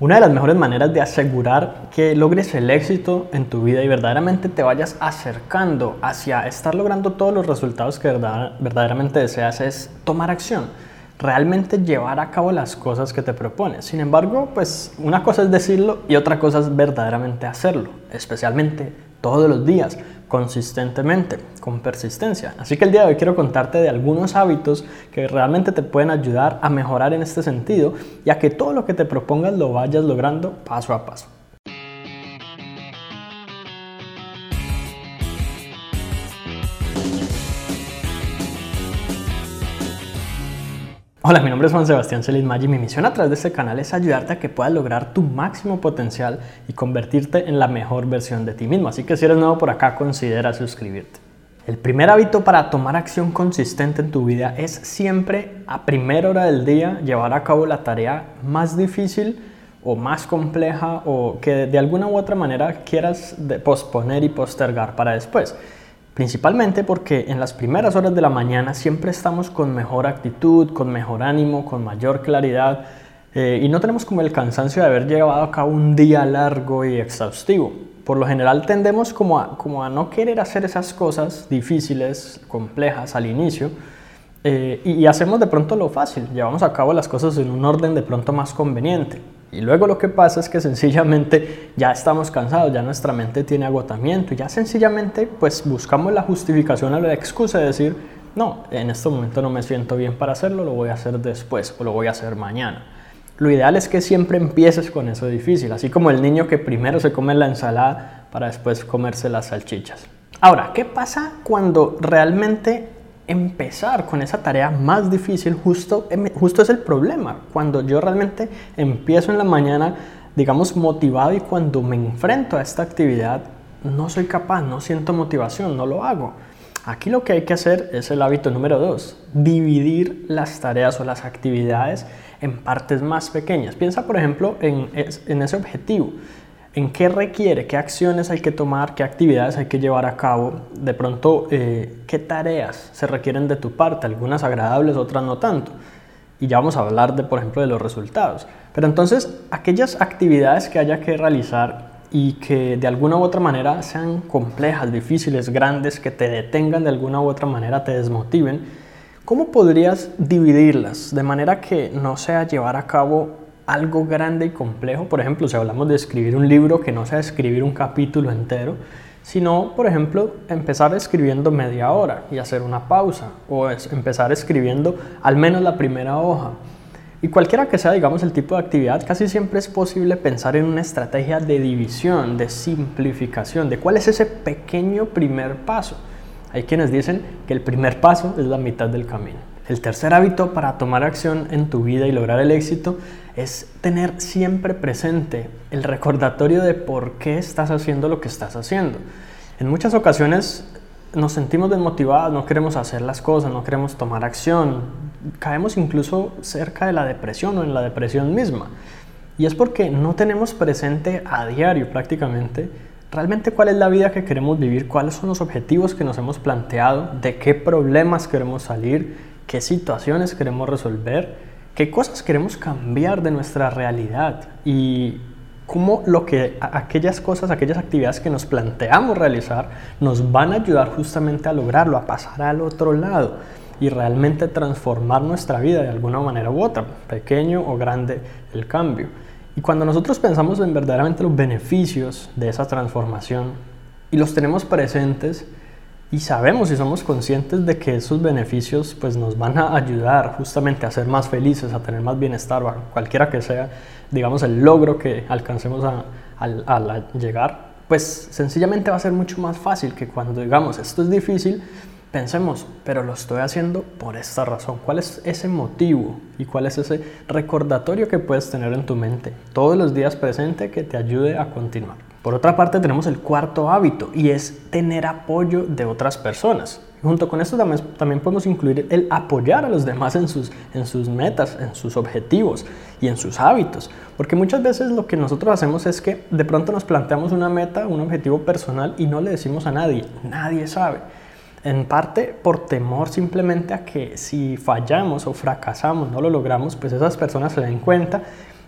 Una de las mejores maneras de asegurar que logres el éxito en tu vida y verdaderamente te vayas acercando hacia estar logrando todos los resultados que verdaderamente deseas es tomar acción, realmente llevar a cabo las cosas que te propones. Sin embargo, pues una cosa es decirlo y otra cosa es verdaderamente hacerlo, especialmente todos los días consistentemente, con persistencia. Así que el día de hoy quiero contarte de algunos hábitos que realmente te pueden ayudar a mejorar en este sentido y a que todo lo que te propongas lo vayas logrando paso a paso. Hola, mi nombre es Juan Sebastián Celis Maggi y mi misión a través de este canal es ayudarte a que puedas lograr tu máximo potencial y convertirte en la mejor versión de ti mismo. Así que si eres nuevo por acá, considera suscribirte. El primer hábito para tomar acción consistente en tu vida es siempre a primera hora del día llevar a cabo la tarea más difícil o más compleja o que de alguna u otra manera quieras posponer y postergar para después. Principalmente porque en las primeras horas de la mañana siempre estamos con mejor actitud, con mejor ánimo, con mayor claridad eh, y no tenemos como el cansancio de haber llevado a cabo un día largo y exhaustivo. Por lo general tendemos como a, no querer hacer esas cosas difíciles, complejas al inicio eh, y hacemos de pronto lo fácil, llevamos a cabo las cosas en un orden de pronto más conveniente. Y luego lo que pasa es que sencillamente ya estamos cansados, ya nuestra mente tiene agotamiento y ya sencillamente pues buscamos la justificación o la excusa de decir, no, en este momento no me siento bien para hacerlo, lo voy a hacer después o lo voy a hacer mañana. Lo ideal es que siempre empieces con eso difícil, así como el niño que primero se come la ensalada para después comerse las salchichas. Ahora, ¿qué pasa cuando realmente empezar con esa tarea más difícil justo, em, justo es el problema. Cuando yo realmente empiezo en la mañana, digamos, motivado y cuando me enfrento a esta actividad, no soy capaz, no siento motivación, no lo hago. Aquí lo que hay que hacer es el hábito número dos, dividir las tareas o las actividades en partes más pequeñas. Piensa, por ejemplo, en, en ese objetivo en qué requiere, qué acciones hay que tomar, qué actividades hay que llevar a cabo, de pronto eh, qué tareas se requieren de tu parte, algunas agradables, otras no tanto. Y ya vamos a hablar de, por ejemplo, de los resultados. Pero entonces, aquellas actividades que haya que realizar y que de alguna u otra manera sean complejas, difíciles, grandes, que te detengan de alguna u otra manera, te desmotiven, ¿cómo podrías dividirlas de manera que no sea llevar a cabo algo grande y complejo, por ejemplo, si hablamos de escribir un libro que no sea escribir un capítulo entero, sino, por ejemplo, empezar escribiendo media hora y hacer una pausa, o empezar escribiendo al menos la primera hoja. Y cualquiera que sea, digamos, el tipo de actividad, casi siempre es posible pensar en una estrategia de división, de simplificación, de cuál es ese pequeño primer paso. Hay quienes dicen que el primer paso es la mitad del camino. El tercer hábito para tomar acción en tu vida y lograr el éxito es tener siempre presente el recordatorio de por qué estás haciendo lo que estás haciendo. En muchas ocasiones nos sentimos desmotivados, no queremos hacer las cosas, no queremos tomar acción, caemos incluso cerca de la depresión o en la depresión misma. Y es porque no tenemos presente a diario prácticamente realmente cuál es la vida que queremos vivir, cuáles son los objetivos que nos hemos planteado, de qué problemas queremos salir, qué situaciones queremos resolver, qué cosas queremos cambiar de nuestra realidad y cómo lo que aquellas cosas, aquellas actividades que nos planteamos realizar nos van a ayudar justamente a lograrlo, a pasar al otro lado y realmente transformar nuestra vida de alguna manera u otra, pequeño o grande el cambio. Y cuando nosotros pensamos en verdaderamente los beneficios de esa transformación y los tenemos presentes, y sabemos y somos conscientes de que esos beneficios pues nos van a ayudar justamente a ser más felices, a tener más bienestar, cualquiera que sea, digamos, el logro que alcancemos a, llegar, pues sencillamente va a ser mucho más fácil que cuando digamos esto es difícil, pensemos, pero lo estoy haciendo por esta razón. ¿Cuál es ese motivo y cuál es ese recordatorio que puedes tener en tu mente todos los días presente que te ayude a continuar? Por otra parte tenemos el cuarto hábito y es tener apoyo de otras personas. Junto con esto también, podemos incluir el apoyar a los demás en sus, en sus metas, en sus objetivos y en sus hábitos. Porque muchas veces lo que nosotros hacemos es que de pronto nos planteamos una meta, un objetivo personal y no le decimos a nadie. Nadie sabe. En parte por temor simplemente a que si fallamos o fracasamos, no lo logramos, pues esas personas se den cuenta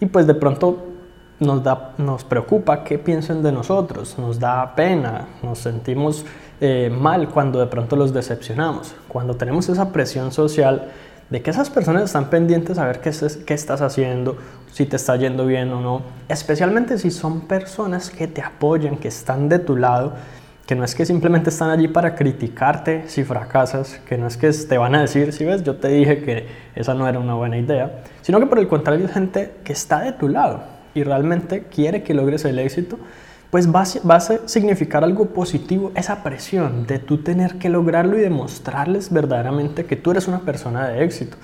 y pues de pronto nos, da, nos preocupa qué piensen de nosotros, nos da pena, nos sentimos eh, mal cuando de pronto los decepcionamos, cuando tenemos esa presión social de que esas personas están pendientes a ver qué, qué estás haciendo, si te está yendo bien o no, especialmente si son personas que te apoyan, que están de tu lado, que no es que simplemente están allí para criticarte si fracasas, que no es que te van a decir, si ves, yo te dije que esa no era una buena idea, sino que por el contrario es gente que está de tu lado y realmente quiere que logres el éxito pues va a, significar algo positivo esa presión de tú tener que lograrlo y demostrarles verdaderamente que tú eres una persona de éxito.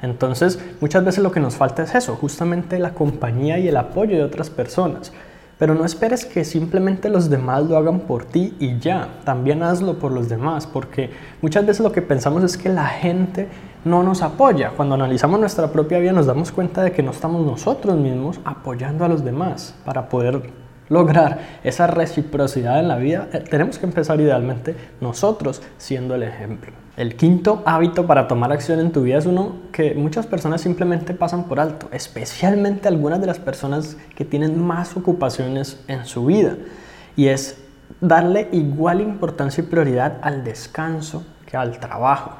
Entonces, muchas veces lo que nos falta es eso, justamente la compañía y el apoyo de otras personas. Pero no esperes que simplemente los demás lo hagan por ti y ya, también hazlo por los demás, porque muchas veces lo que pensamos es que la gente no nos apoya. Cuando analizamos nuestra propia vida nos damos cuenta de que no estamos nosotros mismos apoyando a los demás para poder lograr esa reciprocidad en la vida, eh, tenemos que empezar idealmente nosotros siendo el ejemplo. El quinto hábito para tomar acción en tu vida es uno que muchas personas simplemente pasan por alto, especialmente algunas de las personas que tienen más ocupaciones en su vida, y es darle igual importancia y prioridad al descanso que al trabajo,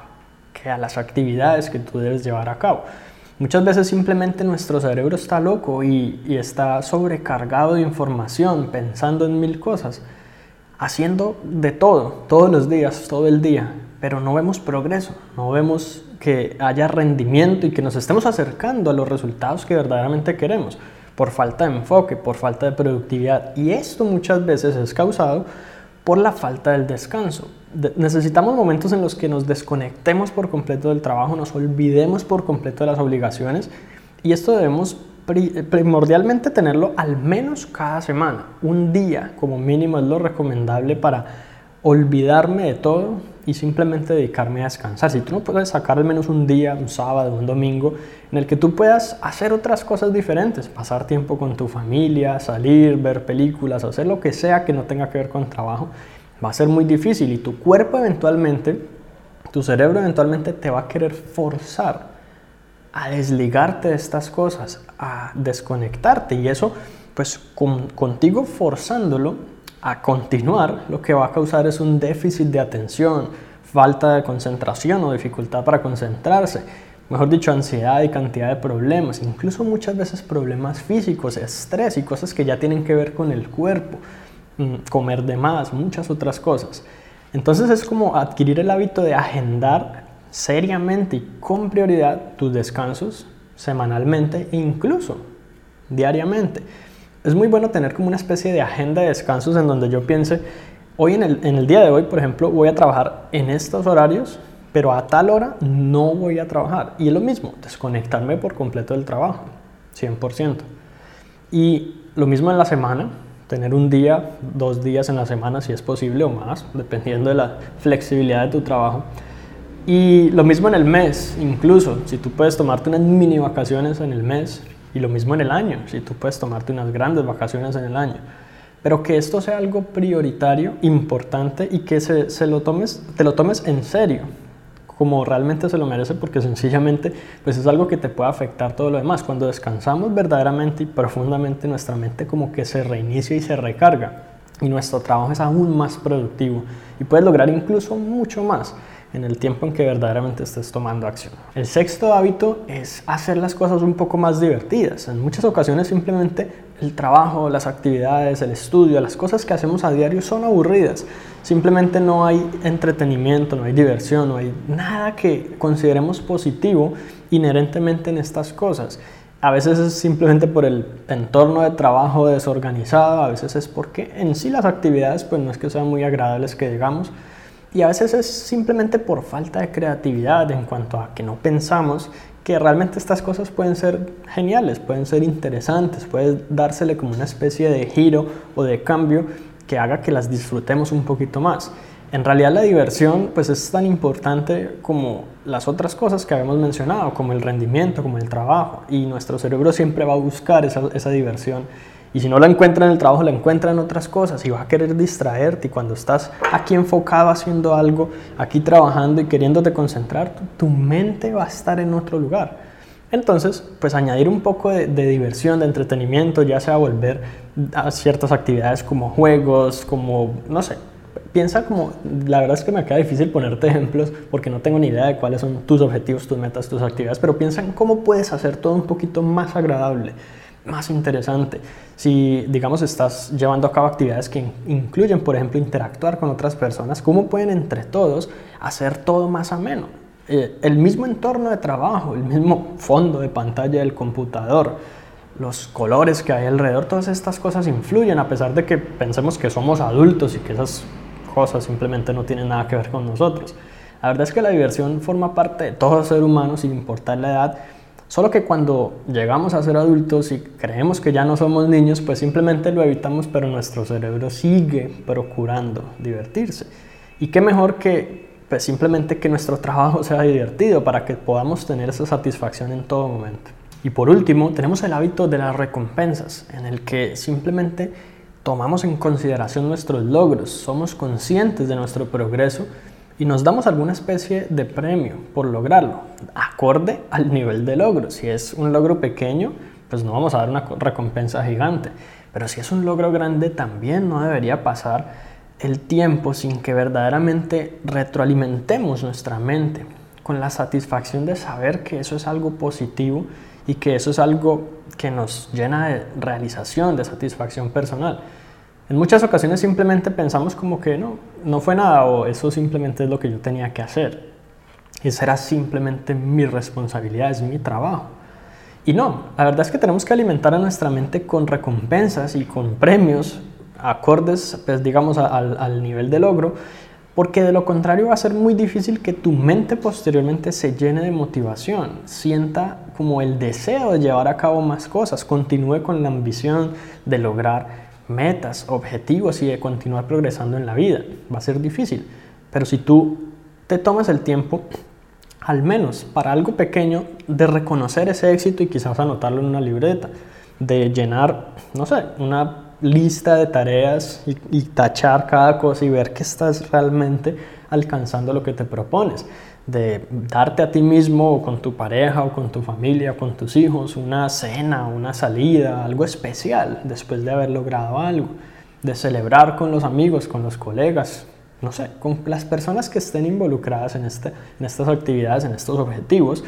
que a las actividades que tú debes llevar a cabo. Muchas veces simplemente nuestro cerebro está loco y, está sobrecargado de información, pensando en mil cosas, haciendo de todo, todos los días, todo el día, pero no vemos progreso, no vemos que haya rendimiento y que nos estemos acercando a los resultados que verdaderamente queremos, por falta de enfoque, por falta de productividad. Y esto muchas veces es causado por la falta del descanso necesitamos momentos en los que nos desconectemos por completo del trabajo, nos olvidemos por completo de las obligaciones y esto debemos primordialmente tenerlo al menos cada semana. Un día como mínimo es lo recomendable para olvidarme de todo y simplemente dedicarme a descansar. Si tú no puedes sacar al menos un día, un sábado, un domingo, en el que tú puedas hacer otras cosas diferentes, pasar tiempo con tu familia, salir, ver películas, hacer lo que sea que no tenga que ver con trabajo, va a ser muy difícil y tu cuerpo eventualmente, tu cerebro eventualmente te va a querer forzar a desligarte de estas cosas, a desconectarte y eso pues contigo forzándolo a continuar lo que va a causar es un déficit de atención, falta de concentración o dificultad para concentrarse, mejor dicho, ansiedad y cantidad de problemas, incluso muchas veces problemas físicos, estrés y cosas que ya tienen que ver con el cuerpo. Mm, comer de más, muchas otras cosas. Entonces es como adquirir el hábito de agendar seriamente y con prioridad tus descansos semanalmente e incluso diariamente. Es muy bueno tener como una especie de agenda de descansos en donde yo piense, hoy en el, día de hoy, por ejemplo, voy a trabajar en estos horarios, pero a tal hora no voy a trabajar. Y es lo mismo, desconectarme por completo del trabajo, 100%. Y lo mismo en la semana, tener un día, dos días en la semana si es posible o más, dependiendo de la flexibilidad de tu trabajo. Y lo mismo en el mes, incluso si tú puedes tomarte unas mini vacaciones en el mes y lo mismo en el año, si tú puedes tomarte unas grandes vacaciones en el año. Pero que esto sea algo prioritario, importante y que se, se lo tomes, te lo tomes en serio, como realmente se lo merece porque sencillamente pues es algo que te puede afectar todo lo demás. Cuando descansamos verdaderamente y profundamente nuestra mente como que se reinicia y se recarga y nuestro trabajo es aún más productivo y puedes lograr incluso mucho más en el tiempo en que verdaderamente estés tomando acción. El sexto hábito es hacer las cosas un poco más divertidas. En muchas ocasiones simplemente el trabajo, las actividades, el estudio, las cosas que hacemos a diario son aburridas. Simplemente no hay entretenimiento, no hay diversión, no hay nada que consideremos positivo inherentemente en estas cosas. A veces es simplemente por el entorno de trabajo desorganizado, a veces es porque en sí las actividades pues no es que sean muy agradables que digamos, y a veces es simplemente por falta de creatividad en cuanto a que no pensamos que realmente estas cosas pueden ser geniales, pueden ser interesantes, puede dársele como una especie de giro o de cambio que haga que las disfrutemos un poquito más. En realidad la diversión pues es tan importante como las otras cosas que habíamos mencionado, como el rendimiento, como el trabajo, y nuestro cerebro siempre va a buscar esa, esa diversión y si no la encuentra en el trabajo, la encuentra en otras cosas y va a querer distraerte. Y cuando estás aquí enfocado haciendo algo, aquí trabajando y queriéndote concentrar, tu, mente va a estar en otro lugar. Entonces, pues añadir un poco de, diversión, de entretenimiento, ya sea volver a ciertas actividades como juegos, como, no sé, piensa como, la verdad es que me queda difícil ponerte ejemplos porque no tengo ni idea de cuáles son tus objetivos, tus metas, tus actividades, pero piensa en cómo puedes hacer todo un poquito más agradable, más interesante. Si, digamos, estás llevando a cabo actividades que incluyen, por ejemplo, interactuar con otras personas, ¿cómo pueden entre todos hacer todo más ameno? Eh, el mismo entorno de trabajo, el mismo fondo de pantalla del computador, los colores que hay alrededor, todas estas cosas influyen a pesar de que pensemos que somos adultos y que esas cosas simplemente no tienen nada que ver con nosotros. La verdad es que la diversión forma parte de todo ser humano sin importar la edad, solo que cuando llegamos a ser adultos y creemos que ya no somos niños, pues simplemente lo evitamos, pero nuestro cerebro sigue procurando divertirse. Y qué mejor que pues simplemente que nuestro trabajo sea divertido para que podamos tener esa satisfacción en todo momento. Y por último, tenemos el hábito de las recompensas, en el que simplemente tomamos en consideración nuestros logros, somos conscientes de nuestro progreso y nos damos alguna especie de premio por lograrlo, acorde al nivel de logro. Si es un logro pequeño, pues no vamos a dar una recompensa gigante, pero si es un logro grande, también no debería pasar el tiempo sin que verdaderamente retroalimentemos nuestra mente con la satisfacción de saber que eso es algo positivo y que eso es algo que nos llena de realización, de satisfacción personal. En muchas ocasiones simplemente pensamos como que no, no fue nada o eso simplemente es lo que yo tenía que hacer. Esa era simplemente mi responsabilidad, es mi trabajo. Y no, la verdad es que tenemos que alimentar a nuestra mente con recompensas y con premios acordes, pues digamos, al, al nivel de logro, porque de lo contrario va a ser muy difícil que tu mente posteriormente se llene de motivación, sienta como el deseo de llevar a cabo más cosas, continúe con la ambición de lograr metas, objetivos y de continuar progresando en la vida. Va a ser difícil, pero si tú te tomas el tiempo, al menos para algo pequeño, de reconocer ese éxito y quizás anotarlo en una libreta, de llenar, no sé, una lista de tareas y, tachar cada cosa y ver que estás realmente alcanzando lo que te propones. De darte a ti mismo o con tu pareja o con tu familia o con tus hijos una cena, una salida, algo especial después de haber logrado algo. De celebrar con los amigos, con los colegas, no sé, con las personas que estén involucradas en, este, en estas actividades, en estos objetivos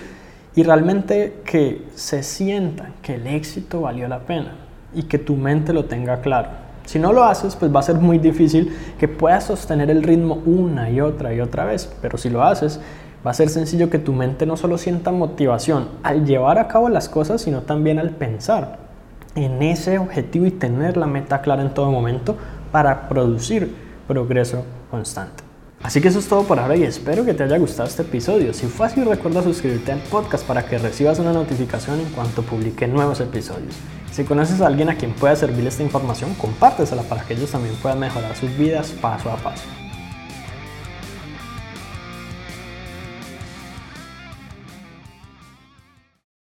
y realmente que se sientan que el éxito valió la pena y que tu mente lo tenga claro. Si no lo haces, pues va a ser muy difícil que puedas sostener el ritmo una y otra y otra vez. Pero si lo haces, va a ser sencillo que tu mente no solo sienta motivación al llevar a cabo las cosas, sino también al pensar en ese objetivo y tener la meta clara en todo momento para producir progreso constante. Así que eso es todo por ahora y espero que te haya gustado este episodio. Si fue así, recuerda suscribirte al podcast para que recibas una notificación en cuanto publique nuevos episodios. Si conoces a alguien a quien pueda servir esta información, compártesela para que ellos también puedan mejorar sus vidas paso a paso.